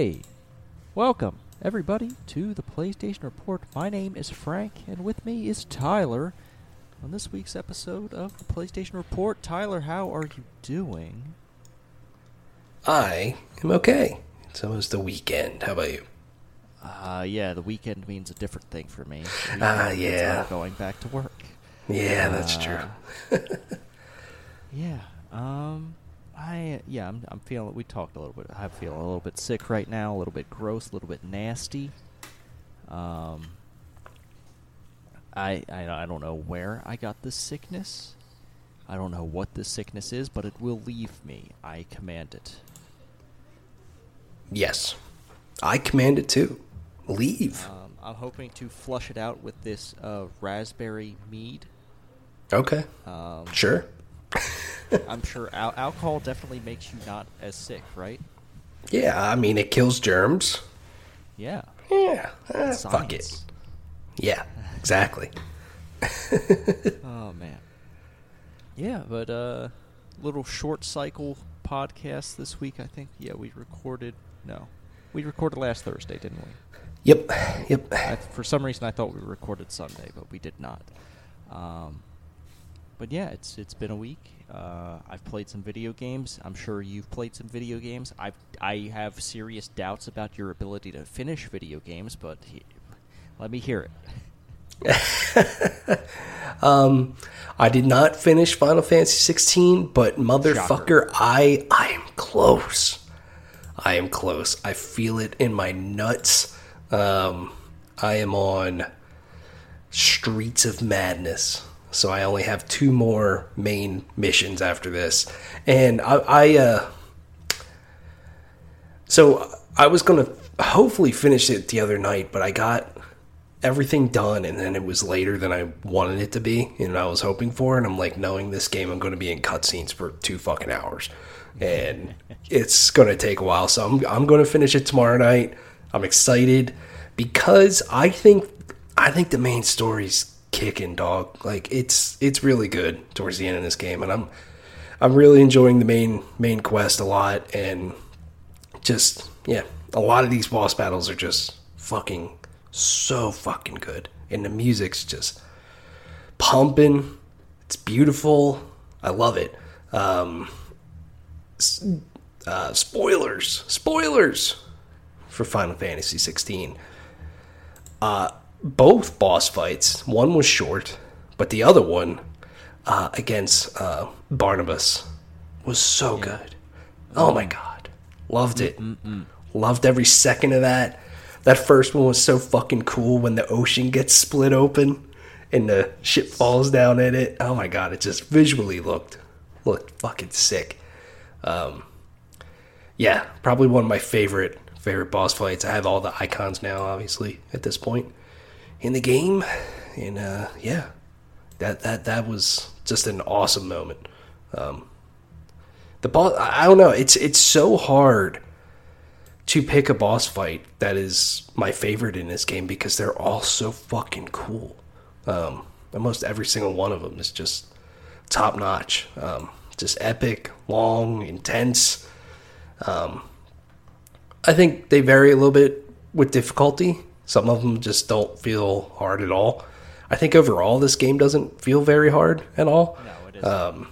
Hey, welcome everybody to the PlayStation Report. My name is Frank, and with me is Tyler. On this week's episode of the PlayStation Report, Tyler, how are you doing? I am okay. It's almost the weekend. How about you? Uh, yeah, the weekend means a different thing for me. Ah, means yeah. Going back to work. Yeah, that's Uh, true. Yeah. Um. I yeah. I'm. I'm feeling. We talked a little bit. I'm feeling a little bit sick right now. A little bit gross. A little bit nasty. Um. I I I don't know where I got this sickness. I don't know what this sickness is, but it will leave me. I command it. Yes. I command it too. Leave. Um, I'm hoping to flush it out with this uh, raspberry mead. Okay. Um, Sure. I'm sure al- alcohol definitely makes you not as sick, right? Yeah, I mean, it kills germs. Yeah. Yeah. eh, fuck it. Yeah, exactly. Oh man. Yeah, but uh little short cycle podcast this week, I think. Yeah, we recorded no. We recorded last Thursday, didn't we? Yep. Yep. I, for some reason I thought we recorded Sunday, but we did not. Um but yeah, it's it's been a week. Uh, I've played some video games. I'm sure you've played some video games. I've I have serious doubts about your ability to finish video games, but he, let me hear it. Um, I did not finish Final Fantasy 16, but motherfucker, I I am close. I am close. I feel it in my nuts. Um, I am on Streets of Madness. So I only have two more main missions after this. And I, I uh so I was gonna hopefully finish it the other night, but I got everything done and then it was later than I wanted it to be and I was hoping for and I'm like knowing this game I'm going to be in cutscenes for two fucking hours and it's going to take a while so I'm I'm going to finish it tomorrow night. I'm excited because I think I think the main story's kicking dog. Like it's it's really good towards the end of this game and I'm I'm really enjoying the main main quest a lot and just yeah, a lot of these boss battles are just fucking so fucking good, and the music's just pumping. It's beautiful. I love it. Um, uh, spoilers, spoilers for Final Fantasy 16. Uh, both boss fights. One was short, but the other one uh, against uh, Barnabas was so good. Oh my god, loved it. Loved every second of that. That first one was so fucking cool when the ocean gets split open and the ship falls down in it. Oh my god, it just visually looked looked fucking sick. Um, yeah, probably one of my favorite favorite boss fights. I have all the icons now, obviously at this point in the game, and uh, yeah, that that that was just an awesome moment. Um, the boss, I don't know, it's it's so hard to pick a boss fight that is my favorite in this game because they're all so fucking cool. Um, almost every single one of them is just top notch. Um, just epic, long, intense. Um, I think they vary a little bit with difficulty. Some of them just don't feel hard at all. I think overall this game doesn't feel very hard at all. No, it is. Um,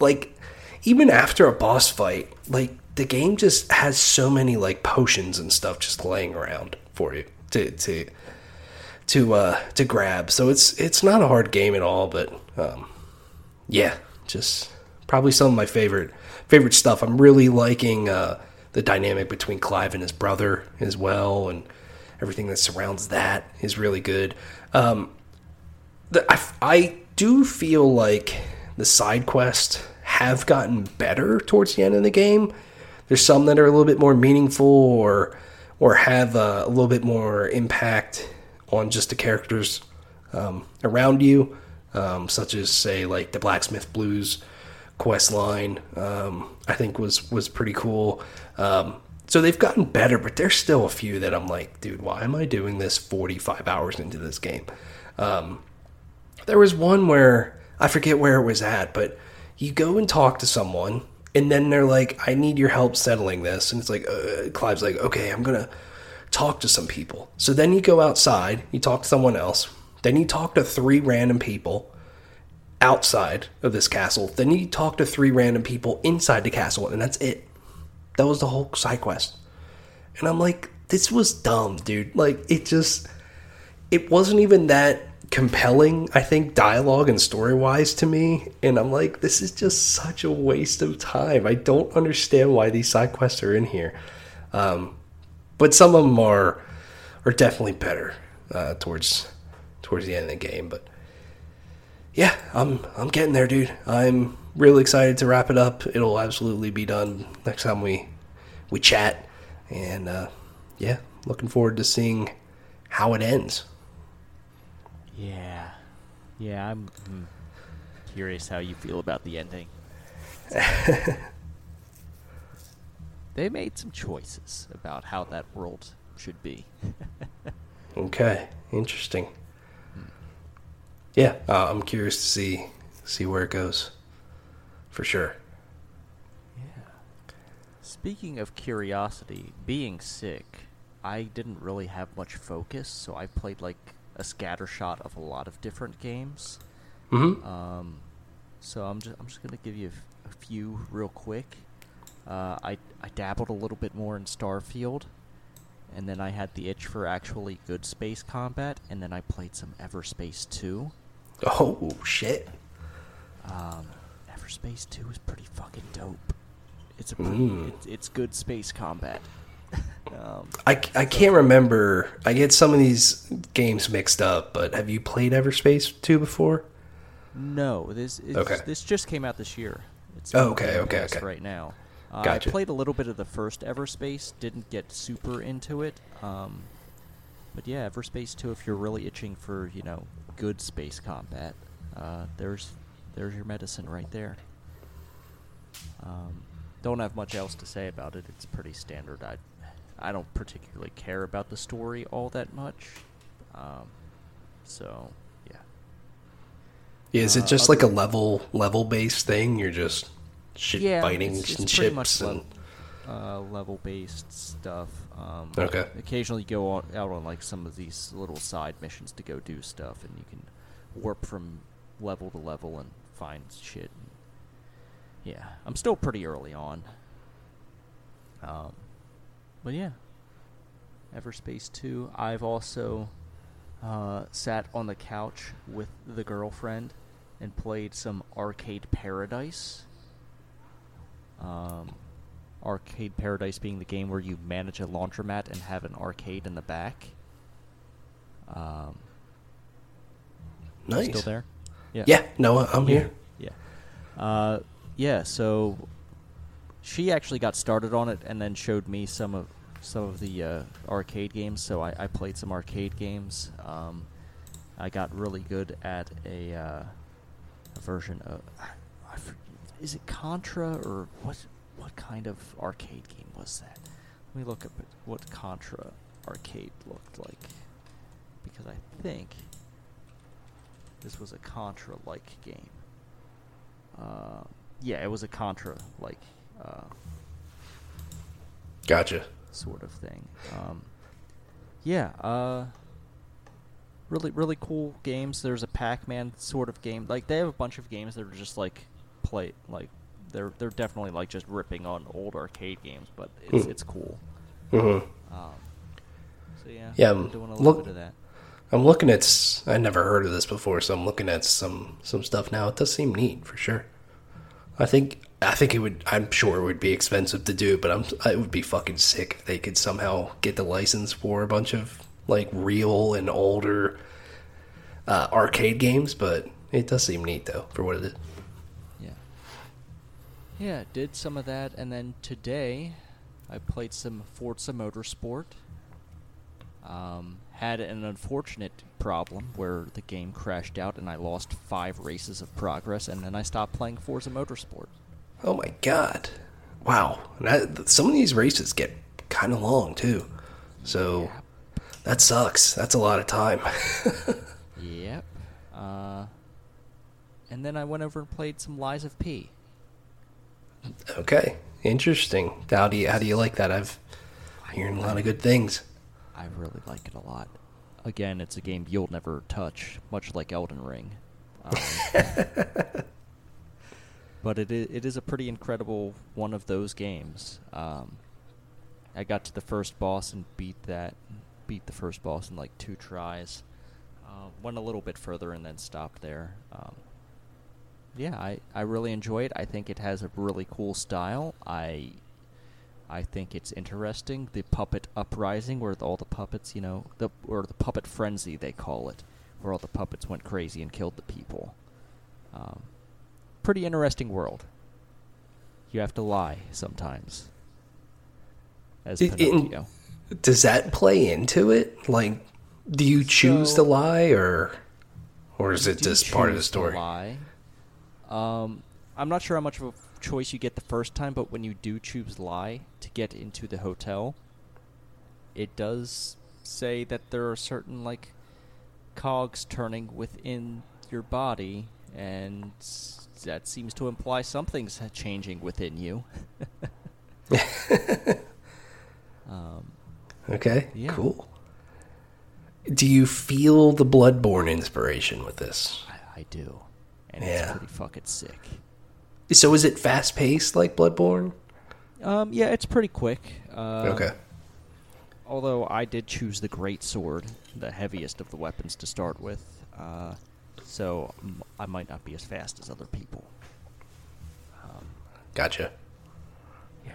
like even after a boss fight, like the game just has so many like potions and stuff just laying around for you to to to uh to grab. So it's it's not a hard game at all, but um yeah, just probably some of my favorite favorite stuff. I'm really liking uh the dynamic between Clive and his brother as well and everything that surrounds that is really good. Um the, I, I do feel like the side quests have gotten better towards the end of the game. There's some that are a little bit more meaningful or or have uh, a little bit more impact on just the characters um, around you, um, such as say like the Blacksmith Blues quest line. Um, I think was was pretty cool. So they've gotten better, but there's still a few that I'm like, dude, why am I doing this 45 hours into this game? Um, there was one where I forget where it was at, but you go and talk to someone And then they're like, I need your help settling this. And it's like, uh, Clive's like, okay, I'm going to talk to some people. So then you go outside, you talk to someone else. Then you talk to three random people outside of this castle. Then you talk to three random people inside the castle, and that's it. That was the whole side quest. And I'm like, this was dumb, dude. Like, it just, it wasn't even that compelling, I think, dialogue and story wise to me. And I'm like, this is just such a waste of time. I don't understand why these side quests are in here. Um, but some of them are are definitely better uh, towards towards the end of the game. But yeah, I'm I'm getting there, dude. I'm really excited to wrap it up. It'll absolutely be done next time we we chat, and uh, yeah, looking forward to seeing how it ends. Yeah, yeah, I'm, I'm curious how you feel about the ending. they made some choices about how that world should be. okay, interesting. Yeah, uh, I'm curious to see see where it goes, for sure. Yeah. Speaking of curiosity, being sick, I didn't really have much focus, so I played like a scattershot of a lot of different games. Mm-hmm. Um, so I'm just I'm just gonna give you a, few real quick. Uh, I I dabbled a little bit more in Starfield, and then I had the itch for actually good space combat, and then I played some Everspace 2. Oh shit! Um, Everspace 2 is pretty fucking dope. It's a pretty, Mm. it's, it's good space combat. um, I, I can't remember. I get some of these games mixed up, but have you played Everspace 2 before? No, this Okay. this just came out this year. It's Oh, okay, okay, okay. Right now, uh, Gotcha. I played a little bit of the first Everspace. Didn't get super into it. Um, but yeah, Everspace two. If you're really itching for you know good space combat, uh, there's there's your medicine right there. Um, don't have much else to say about it. It's pretty standard. I I don't particularly care about the story all that much. Um, so yeah. Yeah, is it Uh, just like a level level based thing? You're just shit yeah, fighting it's, it's and much and level, uh, level based stuff. Um, Okay. Occasionally, go on, out on like some of these little side missions to go do stuff, and you can warp from level to level and find shit. Yeah, I'm still pretty early on. Um, but yeah, Everspace two. I've also uh, sat on the couch with the girlfriend and played some Arcade Paradise. Um, arcade Paradise being the game where you manage a laundromat and have an arcade in the back. Um, nice. Still there? Yeah. Yeah, no, I'm here. Yeah. Uh, yeah. So she actually got started on it and then showed me some of some of the uh, arcade games. So I, I played some arcade games. Um, I got really good at a, uh, a version of. Is it Contra or what? What kind of arcade game was that? Let me look up at what Contra arcade looked like, because I think this was a Contra-like game. Uh, yeah, it was a Contra-like uh, Gotcha. sort of thing. Um, yeah, uh, really, really cool games. There's a Pac-Man sort of game. Like they have a bunch of games that are just like play, like they're they're definitely like just ripping on old arcade games, but it's Hmm. it's cool. hmm Um, so yeah, Yeah, I'm um, doing a little look- bit of that. I'm looking at. I never heard of this before, so I'm looking at some some stuff now. It does seem neat for sure. I think I think it would. I'm sure it would be expensive to do, but I'm. It would be fucking sick if they could somehow get the license for a bunch of like real and older uh, arcade games. But it does seem neat though for what it is. Yeah. Yeah, did some of that, and then today I played some Forza Motorsport. Um, had an unfortunate problem where the game crashed out and I lost five races of progress, and then I stopped playing Forza Motorsport. Oh my god! Wow, that, some of these races get kind of long too. So that sucks. That's a lot of time. Yep. Uh, and then I went over and played some Lies of P. Okay, interesting. How do you how do you like that? I've hearing a lot of good things. I really like it a lot. Again, it's a game you'll never touch, much like Elden Ring. Um, but it is, it is a pretty incredible one of those games. Um, I got to the first boss and beat that, beat the first boss in like two tries. Uh, went a little bit further and then stopped there. Um, yeah, I, I really enjoy it. I think it has a really cool style. I I think it's interesting. The puppet uprising, where all the puppets, you know, the or the puppet frenzy they call it, where all the puppets went crazy and killed the people. Um, pretty interesting world. You have to lie sometimes. As It- it- Pinocchio. Does that play into it? Like, do you choose So- to lie, or or is it just part of the story? Lie. Um, I'm not sure how much of a choice you get the first time, but when you do choose lie to get into the hotel, it does say that there are certain like cogs turning within your body, and that seems to imply something's changing within you. um, Okay, Yeah. cool. Do you feel the Bloodborne inspiration with this? I, I do, and Yeah. it's pretty fucking sick. So is it fast paced like Bloodborne? Um, yeah, it's pretty quick. Uh, okay. Although I did choose the great sword, the heaviest of the weapons to start with, uh, so I might not be as fast as other people. Um, Gotcha. yeah,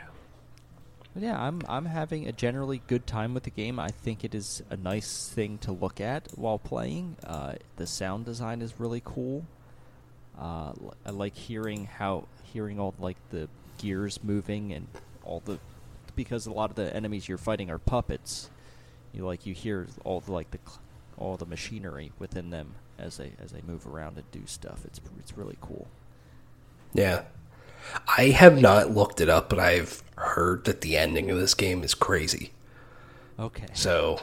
but yeah, I'm I'm having a generally good time with the game. I think it is a nice thing to look at while playing. Uh, the sound design is really cool. Uh, I like hearing how hearing all like the gears moving and all the because a lot of the enemies you're fighting are puppets. You like you hear all the like the cl- all the machinery within them as they as they move around and do stuff. It's it's really cool. Yeah. I have not looked it up, but I've heard that the ending of this game is crazy. Okay. So,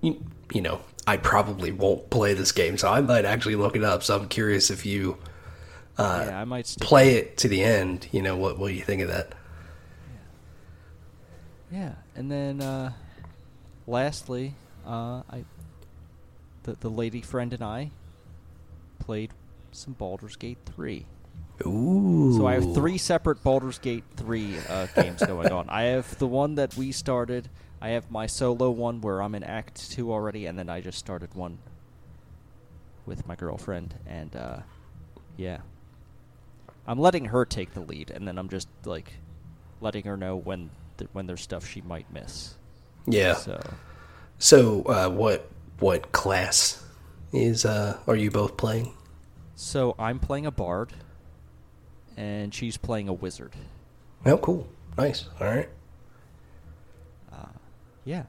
you, you know, I probably won't play this game, so I might actually look it up. So I'm curious if you uh, yeah, I might play it to the end. You know, what what do you think of that? Yeah, and then uh, lastly, uh, I the the lady friend and I played some Baldur's Gate three. Ooh. So I have three separate Baldur's Gate 3 uh, games going on. I have the one that we started. I have my solo one where I'm in Act 2 already, and then I just started one with my girlfriend. And, uh, yeah. I'm letting her take the lead, and then I'm just, like, letting her know when, th- when there's stuff she might miss. Yeah. So, So, uh, what what class is uh, are you both playing? so I'm playing a bard, and she's playing a wizard. Oh, cool, nice. All right. Yeah.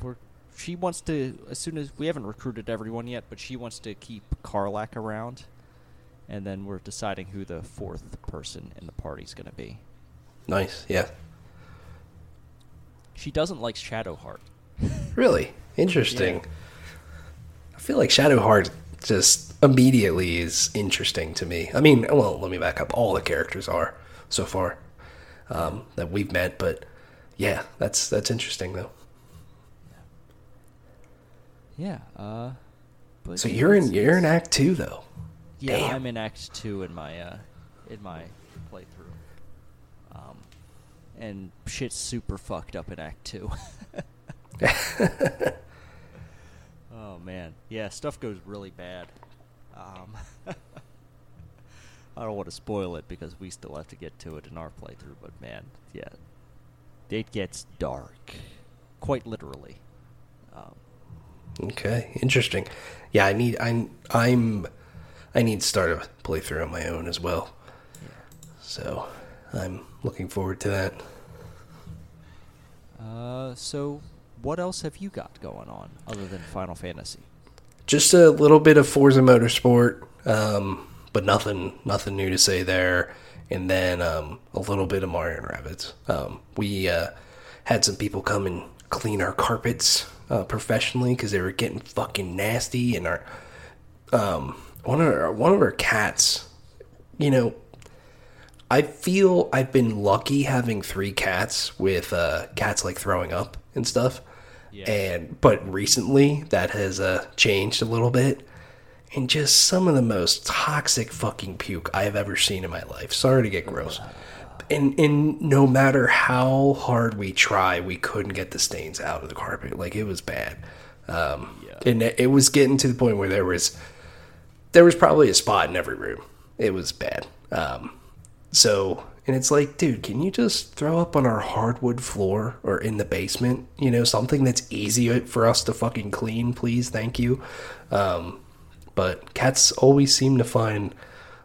We're, she wants to as soon as we haven't recruited everyone yet, but she wants to keep Karlach around, and then we're deciding who the fourth person in the party's going to be. Nice. Yeah. She doesn't like Shadowheart. Really interesting. Yeah. I feel like Shadowheart just immediately is interesting to me. I mean, well, let me back up. All the characters are so far um, that we've met, but yeah, that's that's interesting though. Yeah. Uh, but So you're in you're in Act Two though. Yeah, Damn. I'm in Act Two in my uh, in my playthrough. Um, and shit's super fucked up in Act Two. oh man, yeah, stuff goes really bad. Um, I don't want to spoil it because we still have to get to it in our playthrough, but man, yeah, it gets dark, quite literally. Um, Okay, interesting. Yeah, I need I'm I'm I need to start a playthrough on my own as well. yeah. So I'm looking forward to that. Uh, so what else have you got going on other than Final Fantasy? Just a little bit of Forza Motorsport, um, but nothing nothing new to say there. And then um, a little bit of Mario and Rabbids. Um, we uh, had some people come and clean our carpets uh, professionally because they were getting fucking nasty, and our um, one of our, one of our cats, you know, I feel I've been lucky having three cats with uh, cats like throwing up and stuff. Yeah. And but recently that has uh, changed a little bit, and just some of the most toxic fucking puke I have ever seen in my life. Sorry to get gross. And and no matter how hard we try, we couldn't get the stains out of the carpet. Like it was bad. Um, Yeah. And it it was getting to the point where there was there was probably a spot in every room. It was bad. Um, so, and it's like, dude, can you just throw up on our hardwood floor or in the basement? You know, something that's easy for us to fucking clean, please. Thank you. Um, but cats always seem to find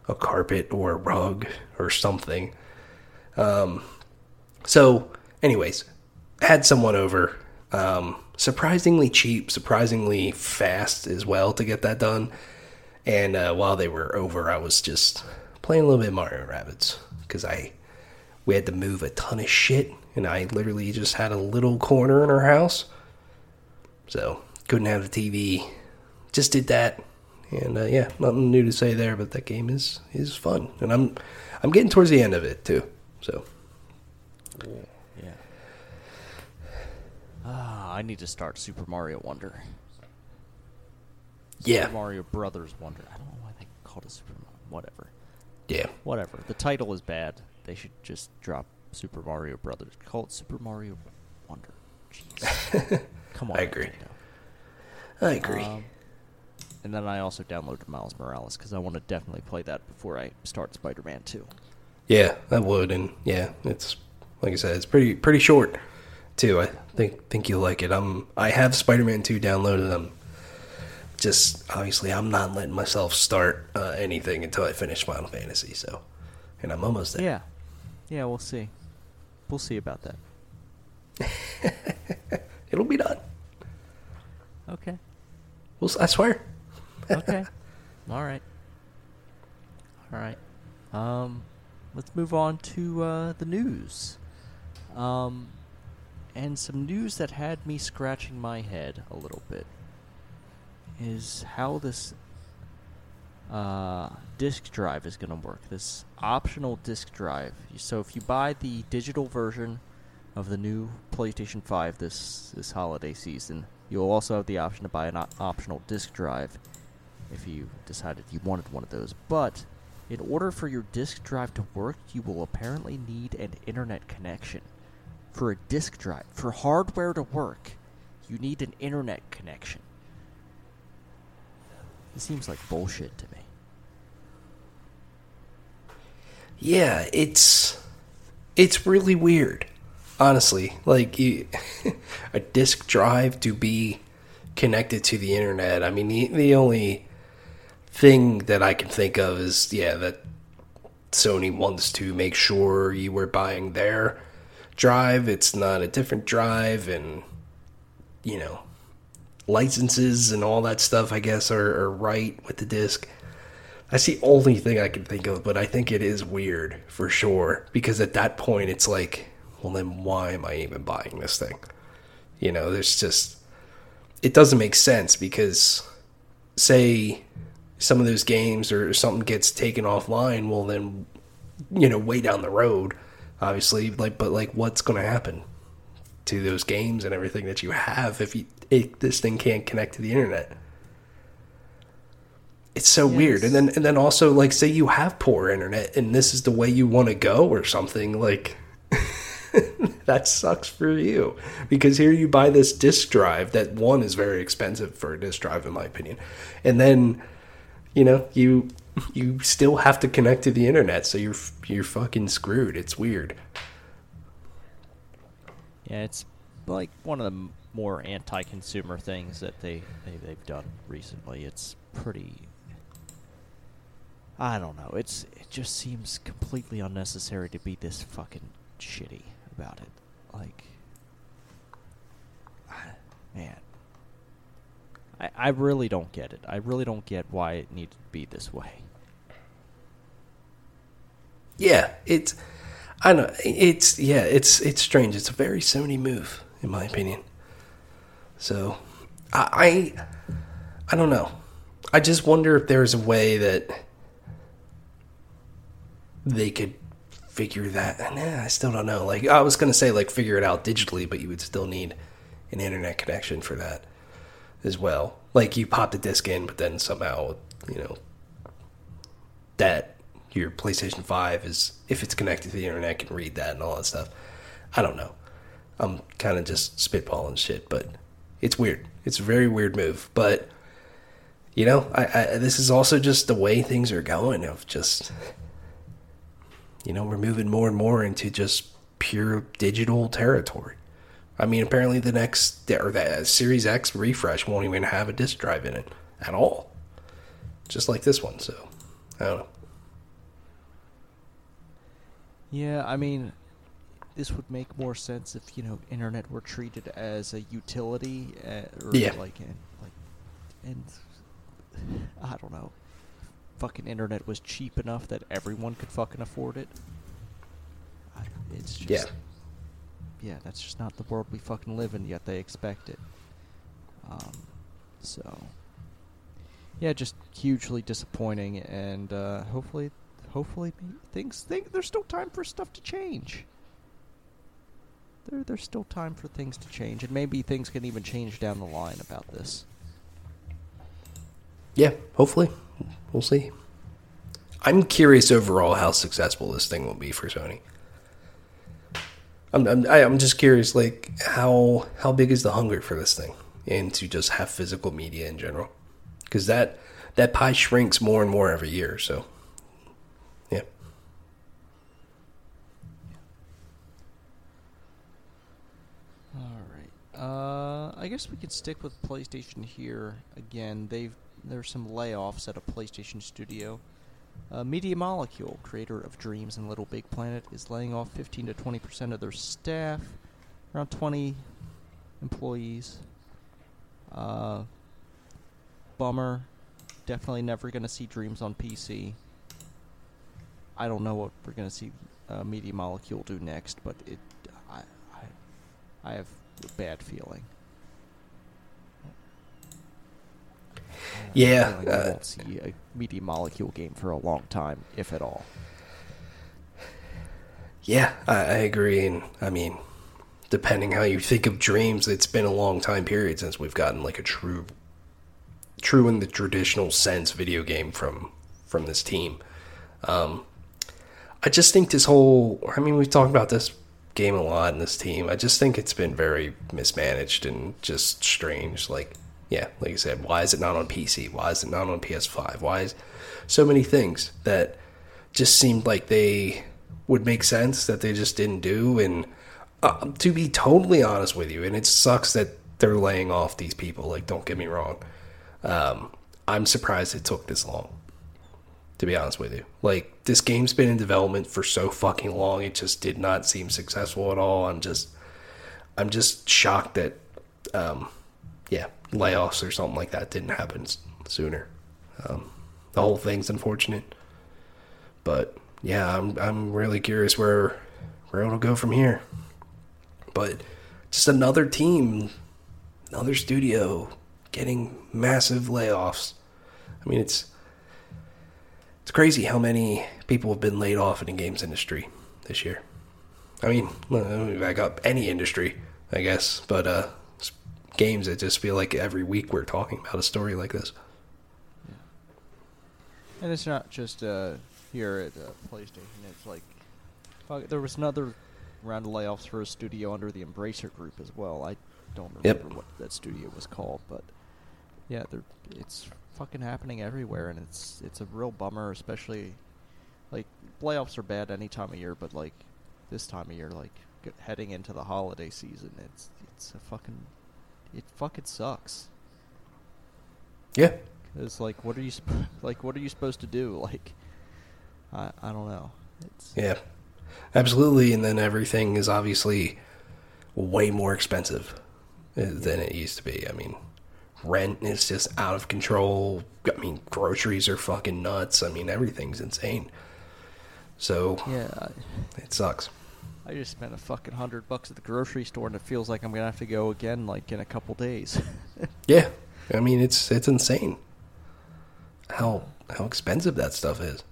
a carpet or a rug or something. Um, so, anyways, had someone over. Um, surprisingly cheap, surprisingly fast as well to get that done. And uh, while they were over, I was just playing a little bit Mario Rabbids because I we had to move a ton of shit, and I literally just had a little corner in our house, so couldn't have the TV. Just did that, and uh, yeah, nothing new to say there. But that game is is fun, and I'm I'm getting towards the end of it too. So Yeah. Ah, I need to start Super Mario Wonder. yeah, Super Mario Brothers Wonder. I don't know why they called it Super Mario. Whatever. yeah, Whatever. The title is bad. They should just drop Super Mario Brothers. Call it Super Mario Wonder. Jeez. Come on. I agree. Nintendo. I agree. Um, and then I also downloaded Miles Morales because I want to definitely play that before I start Spider-Man 2. Yeah, that would, and yeah, it's like I said, it's pretty pretty short too. I think think you'll like it. I'm I have Spider Man Two downloaded. I'm just obviously I'm not letting myself start uh, anything until I finish Final Fantasy. So, and I'm almost there. Yeah. Yeah, we'll see. We'll see about that. It'll be done. Okay. We'll, I swear. Okay. All right. All right. Um, let's move on to uh, the news. Um, and some news that had me scratching my head a little bit is how this uh, disk drive is going to work. This optional disk drive. So if you buy the digital version of the new PlayStation 5 this this holiday season, you'll also have the option to buy an op- optional disk drive if you decided you wanted one of those. But in order for your disk drive to work, you will apparently need an internet connection. For a disk drive, for hardware to work, you need an internet connection. This seems like bullshit to me. Yeah, it's it's really weird. Honestly, like you, a disk drive to be connected to the internet. I mean, the the only thing that I can think of is yeah that Sony wants to make sure you were buying their drive. It's not a different drive, and you know licenses and all that stuff. I guess are, are right with the disc. That's the only thing I can think of, but I think it is weird for sure because at that point it's like, well, then why am I even buying this thing? You know, there's just it doesn't make sense because say some of those games or something gets taken offline, well then you know, way down the road, obviously, like but like what's going to happen to those games and everything that you have if you if this thing can't connect to the internet? It's so weird. And then and then also like say you have poor internet and this is the way you want to go or something like that sucks for you because here you buy this disk drive that one is very expensive for a disk drive in my opinion. And then you know, you you still have to connect to the internet so you're you're fucking screwed. It's weird. Yeah, it's like one of the more anti-consumer things that they, they they've done recently. It's pretty. I don't know. It's it just seems completely unnecessary to be this fucking shitty about it. Like, man, I I really don't get it. I really don't get why it needed to be this way. Yeah, it's I know. It's yeah, it's it's strange. It's a very Sony move, in my opinion. So, I I, I don't know. I just wonder if there's a way that they could figure that. Nah, eh, I still don't know. Like I was gonna say, like figure it out digitally, but you would still need an internet connection for that as well. Like you pop the disc in, but then somehow you know that your PlayStation Five is if it's connected to the internet can read that and all that stuff. I don't know. I'm kind of just spitballing shit, but it's weird. It's a very weird move, but you know, I, I this is also just the way things are going. Of just you know, we're moving more and more into just pure digital territory. I mean, apparently the next or that Series X refresh won't even have a disk drive in it at all, just like this one. So, I don't know. Yeah, I mean, this would make more sense if you know internet were treated as a utility, uh, or Yeah. like and like, and I don't know, fucking internet was cheap enough that everyone could fucking afford it. I, it's just, Yeah. Yeah, that's just not the world we fucking live in. Yet they expect it. Um, so, yeah, just hugely disappointing, and uh, hopefully, hopefully things think there's still time for stuff to change. There, there's still time for things to change, and maybe things can even change down the line about this. Yeah, hopefully. We'll see. I'm curious overall how successful this thing will be for Sony. I'm I'm, I'm just curious, like how how big is the hunger for this thing, and to just have physical media in general, because that that pie shrinks more and more every year. So, yeah, All right. Uh, I guess we could stick with PlayStation here again. They've there's some layoffs at a PlayStation studio. Uh, Media Molecule, creator of Dreams and Little Big Planet, is laying off 15 to 20 percent of their staff, around 20 employees. Uh, bummer. Definitely never going to see Dreams on PC. I don't know what we're going to see uh, Media Molecule do next, but it, I, I, I have a bad feeling. I have a Yeah, we uh, won't see a Media Molecule game for a long time, if at all. yeah, I, I agree, and I mean, depending how you think of dreams, it's been a long time period since we've gotten like a true, true in the traditional sense video game from from this team. Um, I just think this whole, I mean, we've talked about this game a lot in this team. I just think it's been very mismanaged and just strange. Like, yeah, like I said, why is it not on PC? Why is it not on PS5? Why is so many things that just seemed like they would make sense that they just didn't do? And uh, to be totally honest with you, and it sucks that they're laying off these people. Like, don't get me wrong. Um, I'm surprised it took this long to be honest with you. Like this game's been in development for so fucking long, it just did not seem successful at all. I'm just I'm just shocked that um yeah, layoffs or something like that didn't happen sooner. Um the whole thing's unfortunate. But yeah, I'm I'm really curious where where it'll go from here. But just another team, another studio getting massive layoffs. I mean, it's it's crazy how many people have been laid off in the games industry this year. I mean, back up any industry, I guess, but uh, games. I just feel like every week we're talking about a story like this. Yeah. And it's not just uh, here at uh, PlayStation. It's like fuck, there was another round of layoffs for a studio under the Embracer Group as well. I don't remember Yep. what that studio was called, but yeah, it's fucking happening everywhere, and it's it's a real bummer. Especially like layoffs are bad any time of year, but like this time of year, like heading into the holiday season, it's it's a fucking it fucking sucks. Yeah, Cuz like, what are you sp- like? What are you supposed to do? Like, I I don't know. It's yeah, absolutely. And then everything is obviously way more expensive uh, than it used to be. I mean, rent is just out of control. I mean, groceries are fucking nuts. I mean, everything's insane. So yeah. it sucks. I, just spent a fucking hundred bucks at the grocery store, and it feels like I'm gonna have to go again, like in a couple days. Yeah, I mean it's it's insane how how expensive that stuff is.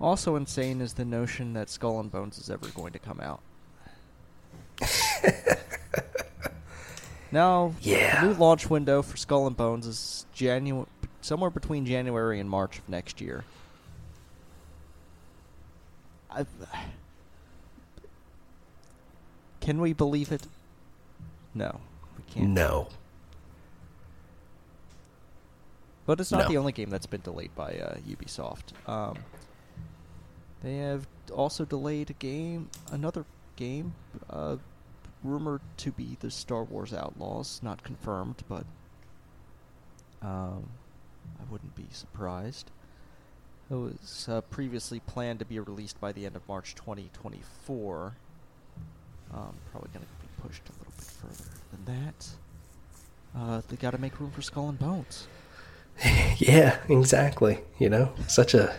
Also insane is the notion that Skull and Bones is ever going to come out. now, Yeah. the new launch window for Skull and Bones is January, somewhere between January and March of next year. I can we believe it? No, we can't. No. But it's not No. the only game that's been delayed by uh, Ubisoft. Um, they have also delayed a game, another game, uh, rumored to be the Star Wars Outlaws, not confirmed, but um, I wouldn't be surprised. It was uh, previously planned to be released by the end of March 2024. Um, probably going to be pushed a little bit further than that. Uh, they got to make room for Skull and Bones. Yeah, exactly. You know, such a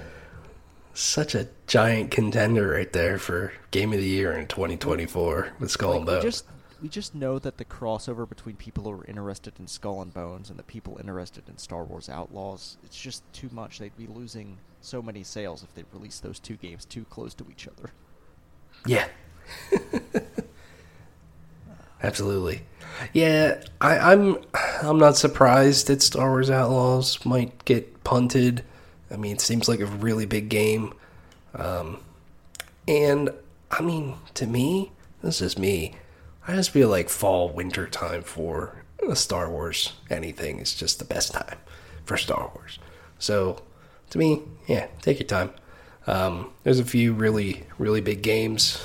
such a giant contender right there for game of the year in 2024 with Skull Like, and Bones. just we just know that the crossover between people who are interested in Skull and Bones and the people interested in Star Wars Outlaws, it's just too much. They'd be losing so many sales if they released those two games too close to each other. Yeah. Absolutely. Yeah, I, I'm I'm not surprised that Star Wars Outlaws might get punted. I mean, it seems like a really big game. Um, and I mean, to me, this is me. I just feel like fall winter time for Star Wars anything is just the best time for Star Wars. So, to me, yeah, take your time. Um, there's a few really, really big games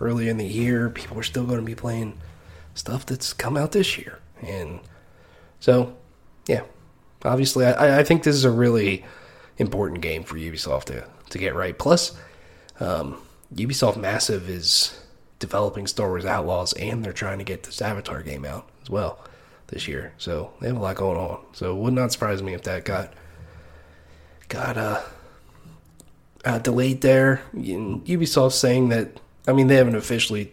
early in the year. People are still going to be playing stuff that's come out this year. And so, yeah, obviously, I, I think this is a really important game for Ubisoft to, to get right. Plus, um, Ubisoft Massive is developing Star Wars Outlaws, and they're trying to get this Avatar game out as well this year. So they have a lot going on. So it would not surprise me if that got got uh, uh delayed there. And Ubisoft saying that I mean they haven't officially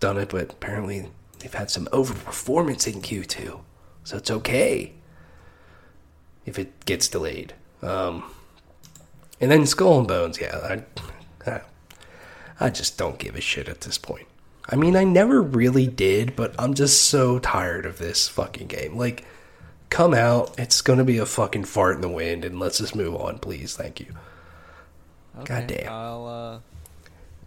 done it, but apparently they've had some overperformance in Q2, so it's okay if it gets delayed. Um, and then Skull and Bones, yeah, I, I, I just don't give a shit at this point. I mean, I never really did, but I'm just so tired of this fucking game. Like, come out, it's gonna be a fucking fart in the wind, and let's just move on, please. Thank you. Okay, Goddamn. I'll uh,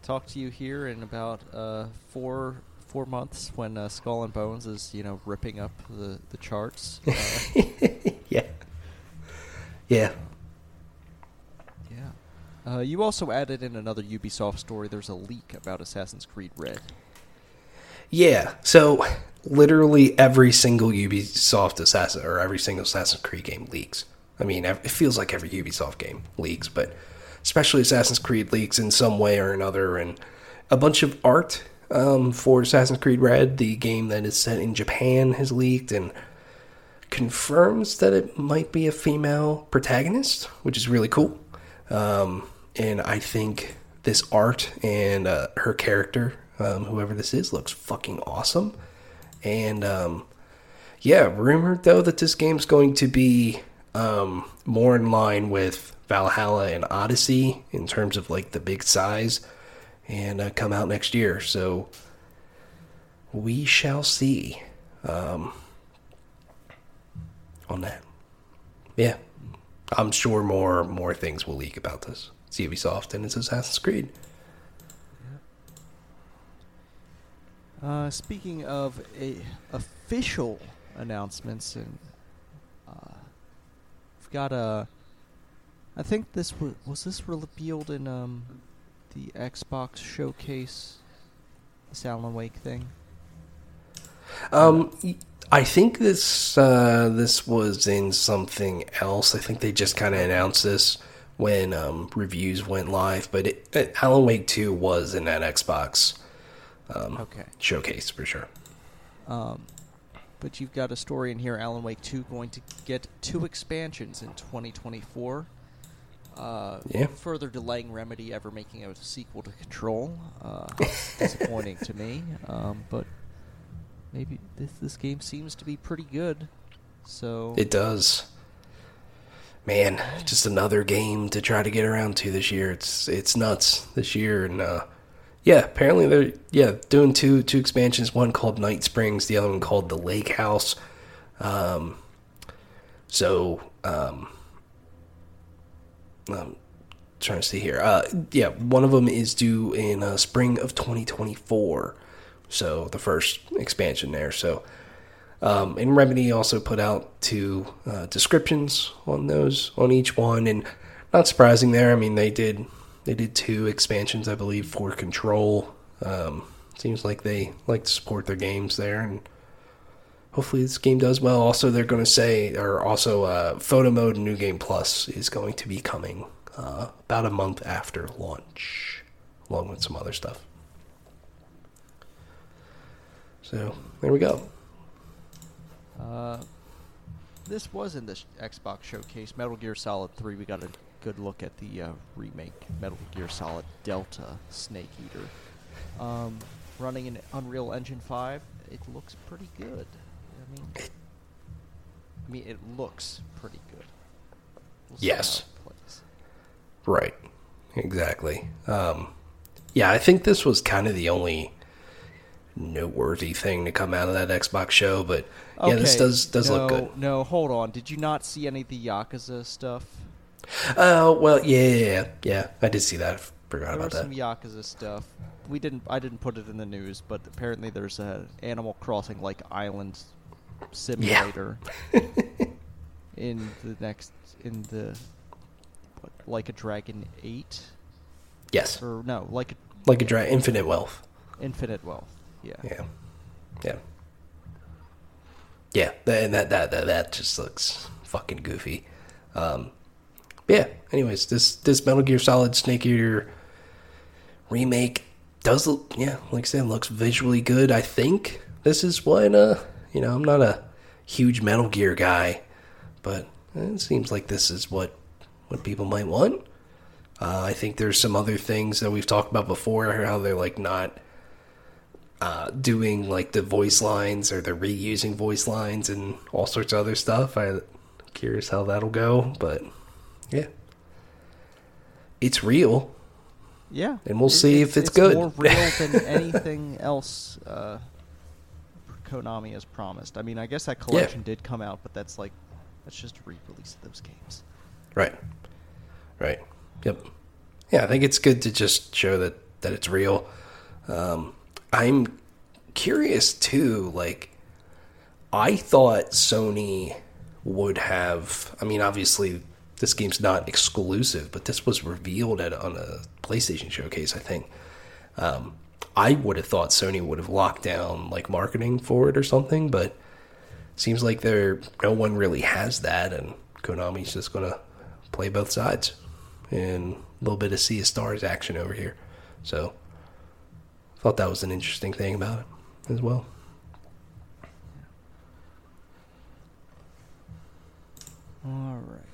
talk to you here in about uh, four four months when uh, Skull and Bones is you know ripping up the the charts. Uh, yeah. Yeah. yeah. Uh, you also added in another Ubisoft story. There's a leak about Assassin's Creed Red. Yeah. So literally every single Ubisoft Assassin or every single Assassin's Creed game leaks. I mean, it feels like every Ubisoft game leaks, but especially Assassin's Creed leaks in some way or another. And a bunch of art um, for Assassin's Creed Red, the game that is set in Japan, has leaked and confirms that it might be a female protagonist, which is really cool. Um, and I think this art and uh, her character, um, whoever this is, looks fucking awesome. And um, yeah, rumored though that this game's going to be um, more in line with Valhalla and Odyssey in terms of like the big size, and uh, come out next year. So we shall see um, on that. Yeah, I'm sure more more things will leak about this. It's Ubisoft and it's Assassin's Creed. Uh, speaking of a official announcements, and uh, we've got a. I think this was was this revealed in um, the Xbox showcase, this Alan Wake thing. Um, I think this uh, this was in something else. I think they just kind of announced this when um, reviews went live. But it, it, Alan Wake Two was in that Xbox um, Okay. showcase for sure. Um, but you've got a story in here, Alan Wake 2 going to get two expansions in 2024. Uh, Yeah. Further delaying Remedy ever making a sequel to Control. Uh, disappointing to me. Um, but maybe this this game seems to be pretty good. So It does. man, just another game to try to get around to this year. It's it's nuts this year, and uh, yeah, apparently they're yeah doing two two expansions. One called Night Springs, the other one called the Lake House. Um, so um, I'm trying to see here. Uh, yeah, one of them is due in uh, spring of 2024. So the first expansion there. So um, and Remedy also put out two uh, descriptions on those on each one, and not surprising there. I mean, they did they did two expansions, I believe, for Control. Um, seems like they like to support their games there, and hopefully this game does well. Also, they're going to say, or also, uh, Photo Mode New Game Plus is going to be coming uh, about a month after launch, along with some other stuff. So there we go. Uh, this was in the Xbox showcase. Metal Gear Solid 3, we got a good look at the uh, remake Metal Gear Solid Delta Snake Eater. Um, running in Unreal Engine 5, it looks pretty good. I mean, I mean, it looks pretty good. We'll Yes. how it plays. Right. Exactly. Um, yeah, I think this was kind of the only noteworthy thing to come out of that Xbox show, but yeah, this does does no, look good. No, hold on. Did you not see any of the Yakuza stuff? Oh well, yeah, yeah, yeah, yeah. I did see that. I forgot There about that. some Yakuza stuff. We didn't. I didn't put it in the news, but apparently there's a Animal Crossing like island simulator in the next in the what, like a Dragon Eight yes, or no like a like a dragon. infinite wealth. Infinite Wealth. Yeah. Yeah, yeah, yeah. And that that that, that just looks fucking goofy. Um, yeah. Anyways, this this Metal Gear Solid Snake Eater remake does look yeah, like I said, looks visually good. I think this is what uh you know I'm not a huge Metal Gear guy, but it seems like this is what what people might want. Uh, I think there's some other things that we've talked about before, how they're like not uh, doing like the voice lines or they're reusing voice lines and all sorts of other stuff. I'm curious how that'll go, but yeah, it's real. Yeah. And we'll see if it's good. more real than anything else uh, Konami has promised. I mean, I guess that collection did come out, but that's like that's just a re-release of those games. Right. Right. Yep. Yeah, I think it's good to just show that that it's real. Um, I'm curious too. Like, I thought Sony would have. I mean, obviously, this game's not exclusive, but this was revealed at on a PlayStation showcase. I think. Um, I would have thought Sony would have locked down like marketing for it or something, but seems like there no one really has that, and Konami's just gonna play both sides and a little bit of Sea of Stars action over here. So, thought that was an interesting thing about it as well. All right.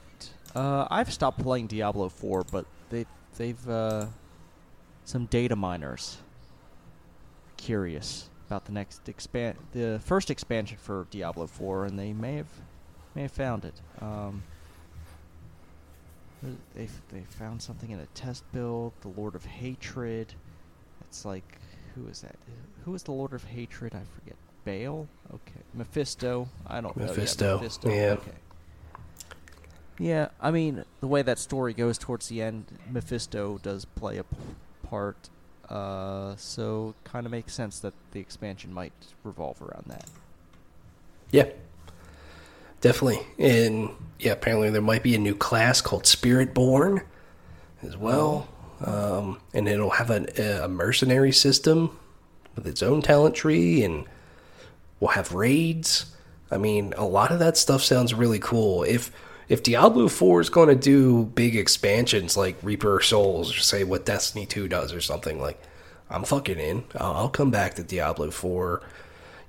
Uh, I've stopped playing Diablo 4, but they they've uh, some data miners curious about the next expand the first expansion for Diablo 4, and they may have may have found it. Um, they they found something in a test build. The Lord of Hatred. It's like who is that? Who is the Lord of Hatred? I forget. Baal. Okay. Mephisto. I don't know. Mephisto, Yeah, Mephisto. yeah. Okay. Yeah, I mean, the way that story goes towards the end, Mephisto does play a p- part, uh, so kind of makes sense that the expansion might revolve around that. Yeah, definitely. And yeah, apparently there might be a new class called Spirit Born as well, um, and it'll have an, a mercenary system with its own talent tree, and we'll have raids. I mean, a lot of that stuff sounds really cool. If if Diablo 4 is going to do big expansions like Reaper Souls, or say what Destiny 2 does or something, like, I'm fucking in. I'll, come back to Diablo 4,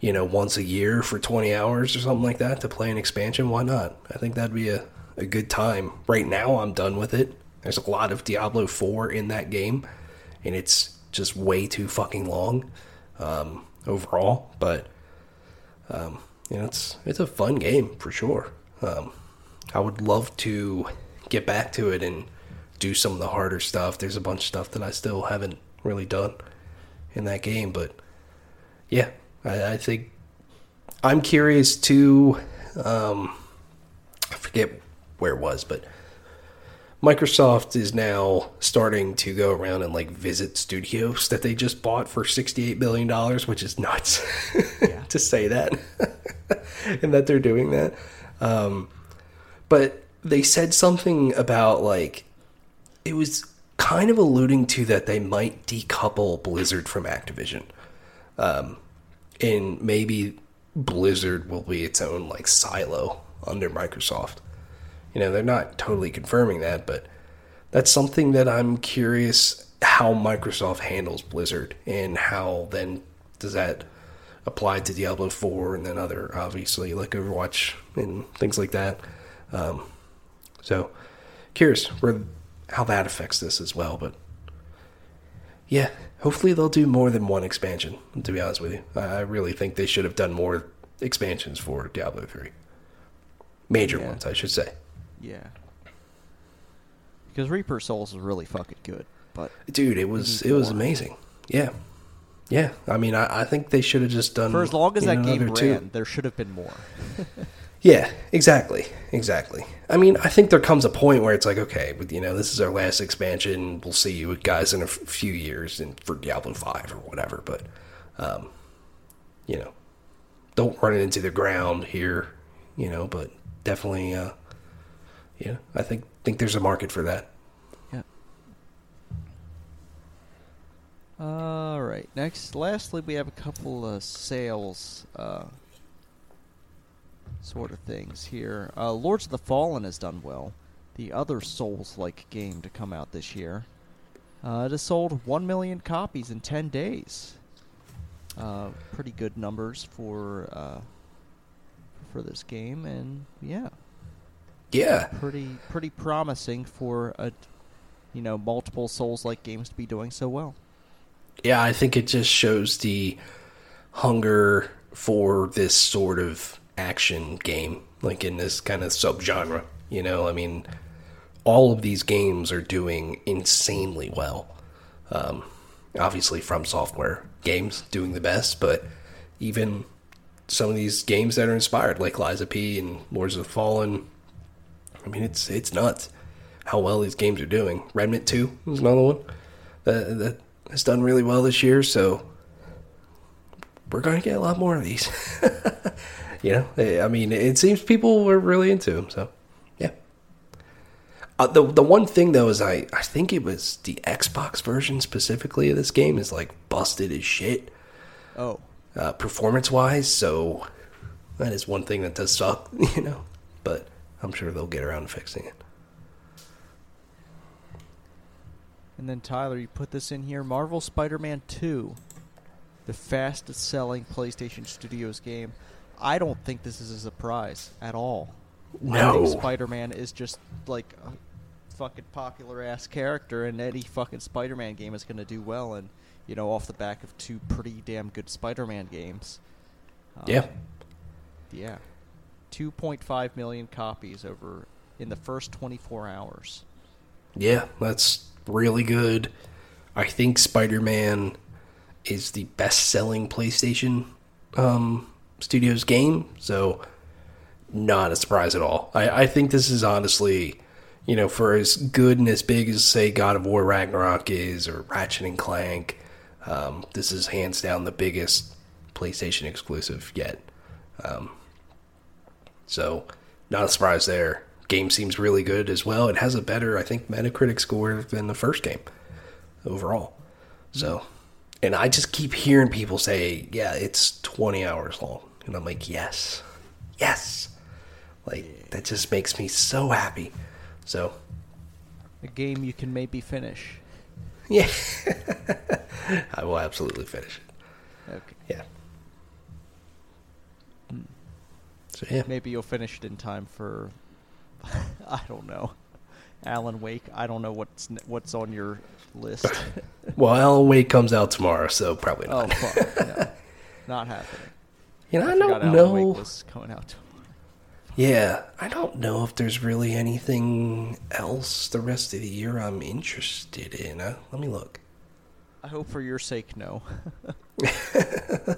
you know, once a year for 20 hours or something like that to play an expansion. Why not? I think that'd be a, a good time. Right now, I'm done with it. There's a lot of Diablo 4 in that game, and it's just way too fucking long um, overall. But um, you know, it's it's a fun game for sure. Um, I would love to get back to it and do some of the harder stuff. There's a bunch of stuff that I still haven't really done in that game, but yeah, I, I think I'm curious to. Um, I forget where it was, but Microsoft is now starting to go around and like visit studios that they just bought for $68 billion, which is nuts Yeah. to say that and that they're doing that. Um, but they said something about like, it was kind of alluding to that they might decouple Blizzard from Activision. Um, and maybe Blizzard will be its own like silo under Microsoft. You know, they're not totally confirming that, but that's something that I'm curious how Microsoft handles Blizzard and how then does that apply to Diablo 4 and then other, obviously, like Overwatch and things like that. Um, so, curious where how that affects this as well, but yeah, hopefully they'll do more than one expansion. To be honest with you, I really think they should have done more expansions for Diablo 3. Major Yeah. ones, I should say. Yeah. Because Reaper Souls is really fucking good, but Dude, it was it was amazing. Yeah, yeah. I mean, I, I think they should have just done for as long as that game another two. ran, there should have been more. Yeah, exactly, exactly. I mean, I think there comes a point where it's like, okay, but you know, this is our last expansion. We'll see you guys in a f- few years and for Diablo Five or whatever. But, um, you know, don't run it into the ground here. You know, but definitely, uh, yeah, I think think there's a market for that. Yeah. All right. Next, lastly, we have a couple of sales uh, sort of things here. Uh, Lords of the Fallen has done well. The other Souls-like game to come out this year. Uh, it has sold one million copies in ten days. Uh, pretty good numbers for uh, for this game, and yeah, Yeah, pretty pretty promising for a you know multiple souls like games to be doing so well Yeah, I think it just shows the hunger for this sort of action game, like in this kind of subgenre. You know, I mean, all of these games are doing insanely well. Um, obviously, FromSoftware games doing the best, but even some of these games that are inspired, like Lies of P and Lords of the Fallen. I mean, it's it's nuts how well these games are doing. Remnant Two is another one that that has done really well this year. So we're going to get a lot more of these. you know, Eh, I mean, it seems people were really into him. So yeah. Uh, the the one thing though is I I think it was the Xbox version specifically of this game is like busted as shit oh uh, performance wise. So that is one thing that does suck, you know. But I'm sure they'll get around to fixing it. and then tyler you put this in here marvel spider-man 2 the fastest selling playstation studios game i don't think this is a surprise at all i No. spider-man is just like a fucking popular ass character and any fucking spider-man game is going to do well and you know off the back of two pretty damn good spider-man games Um, Yeah. Yeah. 2.5 million copies over in the first 24 hours. Yeah, that's really good. I think Spider Man is the best selling PlayStation um, Studios game, so not a surprise at all. I, I think this is honestly, you know, for as good and as big as, say, God of War Ragnarok is or Ratchet and Clank, um, this is hands down the biggest PlayStation exclusive yet. Um, so, not a surprise there. Game seems really good as well. It has a better, I think, Metacritic score than the first game overall. So, and I just keep hearing people say, yeah, it's 20 hours long. And I'm like, yes, yes. Like, that just makes me so happy. So, A game you can maybe finish. yeah, I will absolutely finish it. Okay. Yeah. Hmm. So, yeah. Maybe you'll finish it in time for I don't know. Alan Wake. I don't know what's what's on your list. Well, Alan Wake comes out tomorrow, so probably not. oh not. fuck. No. Not happening. You know, I, forgot don't know. Was coming out. Yeah, I don't know if there's really anything else the rest of the year I'm interested in. Uh, let me look. I hope for your sake, no.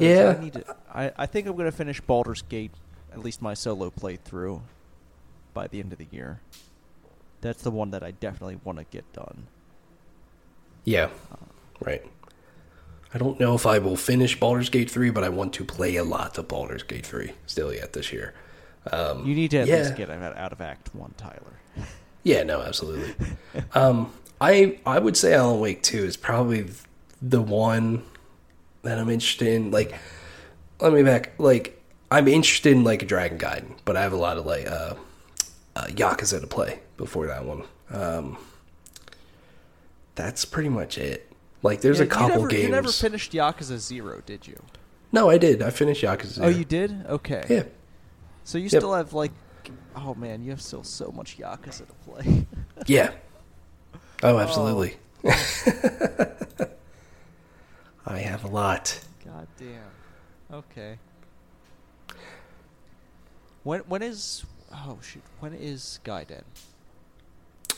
Yeah. I, need to, I, I think I'm going to finish Baldur's Gate, at least my solo playthrough, by the end of the year. That's the one that I definitely want to get done. Yeah, right. I don't know if I will finish Baldur's Gate 3, but I want to play a lot of Baldur's Gate 3 still yet this year. Um, You need to at yeah. least get out out of Act 1, Tyler. Yeah, no, absolutely. um, I I would say Alan Wake 2 is probably the one that I'm interested in. Like, let me back. Like, I'm interested in like a Dragon Gaiden, but I have a lot of like uh, uh, Yakuza to play before that one. Um, that's pretty much it. Like, there's Yeah, a couple you never, games. You never finished Yakuza 0, did you? no, I did. I finished Yakuza. Zero. Oh, you did? Okay. Yeah. So you Yep. still have, like, oh man, you have still so much Yakuza to play. Yeah. Oh, absolutely. I have a lot. God damn. Okay. When when is oh shoot when is Gaiden?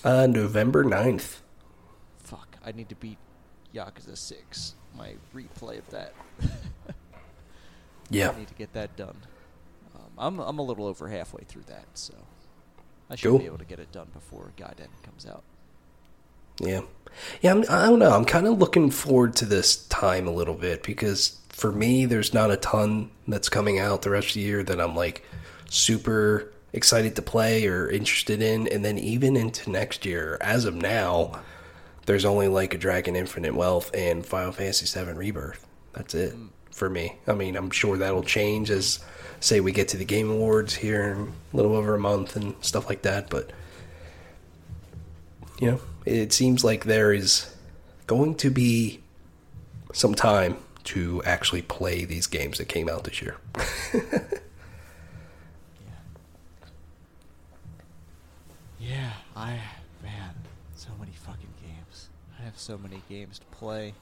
Uh, November 9th. Fuck, I need to beat Yakuza Six. My replay of that. Yeah. I need to get that done. Um, I'm I'm a little over halfway through that, so I should Cool. be able to get it done before Gaiden comes out. Yeah. Yeah, I'm, I don't know. I'm kind of looking forward to this time a little bit because for me, there's not a ton that's coming out the rest of the year that I'm like super excited to play or interested in. And then even into next year, as of now, there's only like a Dragon Infinite Wealth and Final Fantasy VII Rebirth. That's it hmm. for me. I mean, I'm sure that'll change as, say, we get to the Game Awards here in a little over a month and stuff like that. But you know, it seems like there is going to be some time to actually play these games that came out this year. Yeah, I man, so many fucking games. I have so many games to play.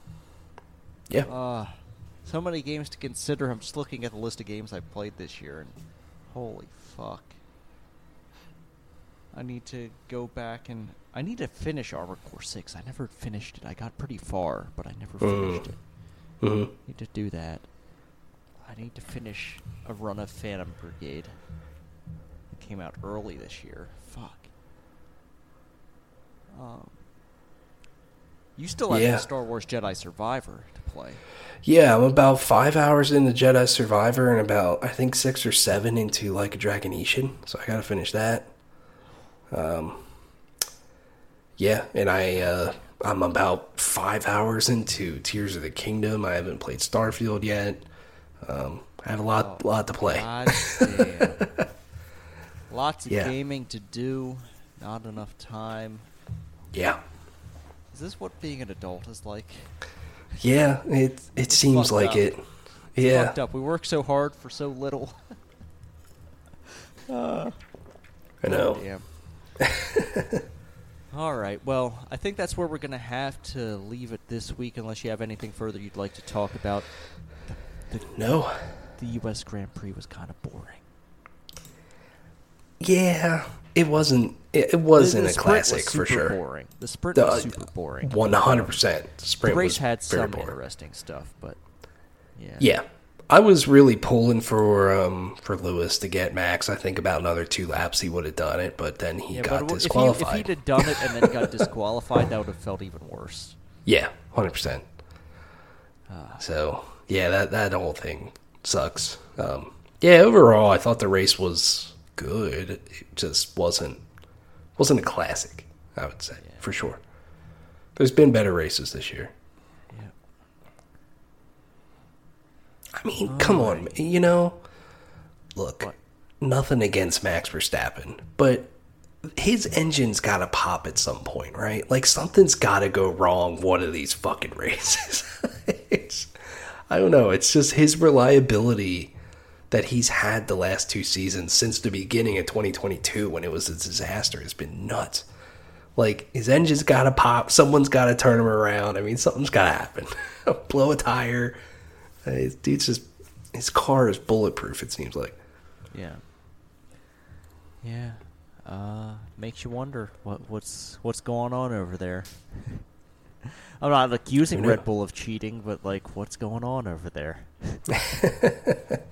Yeah. Uh, so many games to consider. I'm just looking at the list of games I played this year, and holy fuck. I need to go back and I need to finish Armored Core Six. I never finished it. I got pretty far, but I never finished Mm. it. Mhm. Need to do that. I need to finish a run of Phantom Brigade. It came out early this year. Fuck. Um, you still have Yeah. Star Wars Jedi Survivor to play. Yeah, I'm about five hours into Jedi Survivor and about, I think, six or seven into like a Dragon So I gotta finish that. Um, yeah, and I, uh, I'm about five hours into Tears of the Kingdom. I haven't played Starfield yet. Um, I have a lot, Oh, lot to play. Lots of Yeah. gaming to do, not enough time. Yeah. Is this what being an adult is like? Yeah, it it seems like up. it. Yeah. Fucked up. We work so hard for so little. Uh, I know. Damn. All right. Well, I think that's where we're going to have to leave it this week, unless you have anything further you'd like to talk about. The, the, No. the U.S. Grand Prix was kind of boring. Yeah, it wasn't. It, it wasn't The- the a sprint was classic for sure. Boring. The sprint The- was super boring. One hundred percent. The Sprint race was had some boring. interesting stuff, but yeah. Yeah, I was really pulling for um for Lewis to get Max. I think about another two laps he would have done it, but then he Yeah, got but if, he, if he'd have done it and then got disqualified, that would have felt even worse. Yeah, hundred percent. Ah. So yeah, that that whole thing sucks. Um, yeah, overall, I thought the race was good. It just wasn't wasn't a classic. I would say Yeah. for sure. There's been better races this year. Yeah. I mean, come on, you know. Look, What? nothing against Max Verstappen, but his engine's got to pop at some point, right? Like something's got to go wrong one of these fucking races. it's, I don't know. It's just his reliability that he's had the last two seasons since the beginning of 2022 when it was a disaster has been nuts. Like his engine's got to pop. Someone's got to turn him around. I mean, something's got to happen. Blow a tire. Uh, Dude's just his car is bulletproof. It seems like. Yeah. Yeah. Uh, makes you wonder what what's what's going on over there. I'm not accusing? Red Bull of cheating, but like, what's going on over there?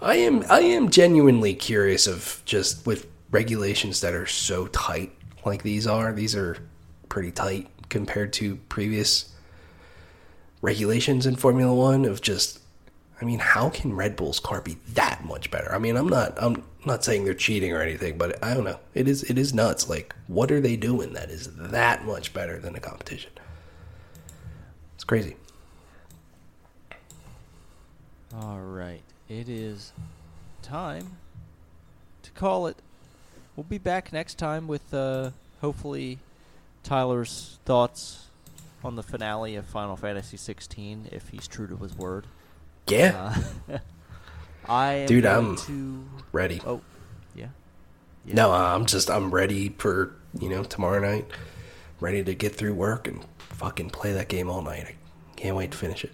I am I am genuinely curious of just with regulations that are so tight like these are. These are pretty tight compared to previous regulations in Formula 1 of just I mean, how can Red Bull's car be that much better? I mean, I'm not I'm not saying they're cheating or anything, but I don't know. It is it is nuts. Like what are they doing that is that much better than the competition? It's crazy. All right, it is time to call it. We'll be back next time with uh, hopefully Tyler's thoughts on the finale of Final Fantasy 16, if he's true to his word. Yeah. Uh, I am Dude, I'm to. ready. Oh, yeah. yeah. No, I'm just I'm ready for you know tomorrow night. Ready to get through work and fucking play that game all night. I can't wait to finish it.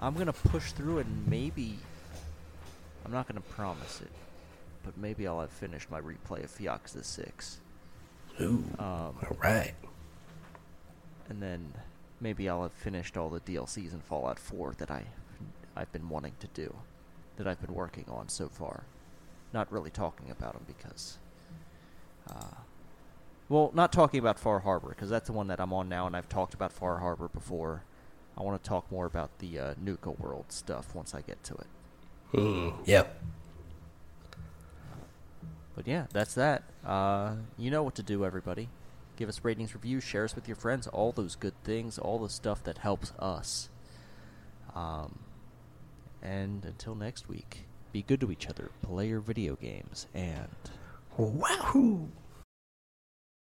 I'm gonna push through and maybe. I'm not gonna promise it, but maybe I'll have finished my replay of Yakuza 6. Ooh, Um, all right. and then maybe I'll have finished all the DLCs in Fallout 4 that I I've been wanting to do, that I've been working on so far. Not really talking about them because, uh, well, not talking about Far Harbor because that's the one that I'm on now, and I've talked about Far Harbor before. I want to talk more about the uh, Nuka World stuff once I get to it. Mm, yeah. But yeah, that's that. Uh, you know what to do, everybody. Give us ratings, reviews, share us with your friends, all those good things, all the stuff that helps us. Um, and until next week, be good to each other, play your video games, and Wahoo!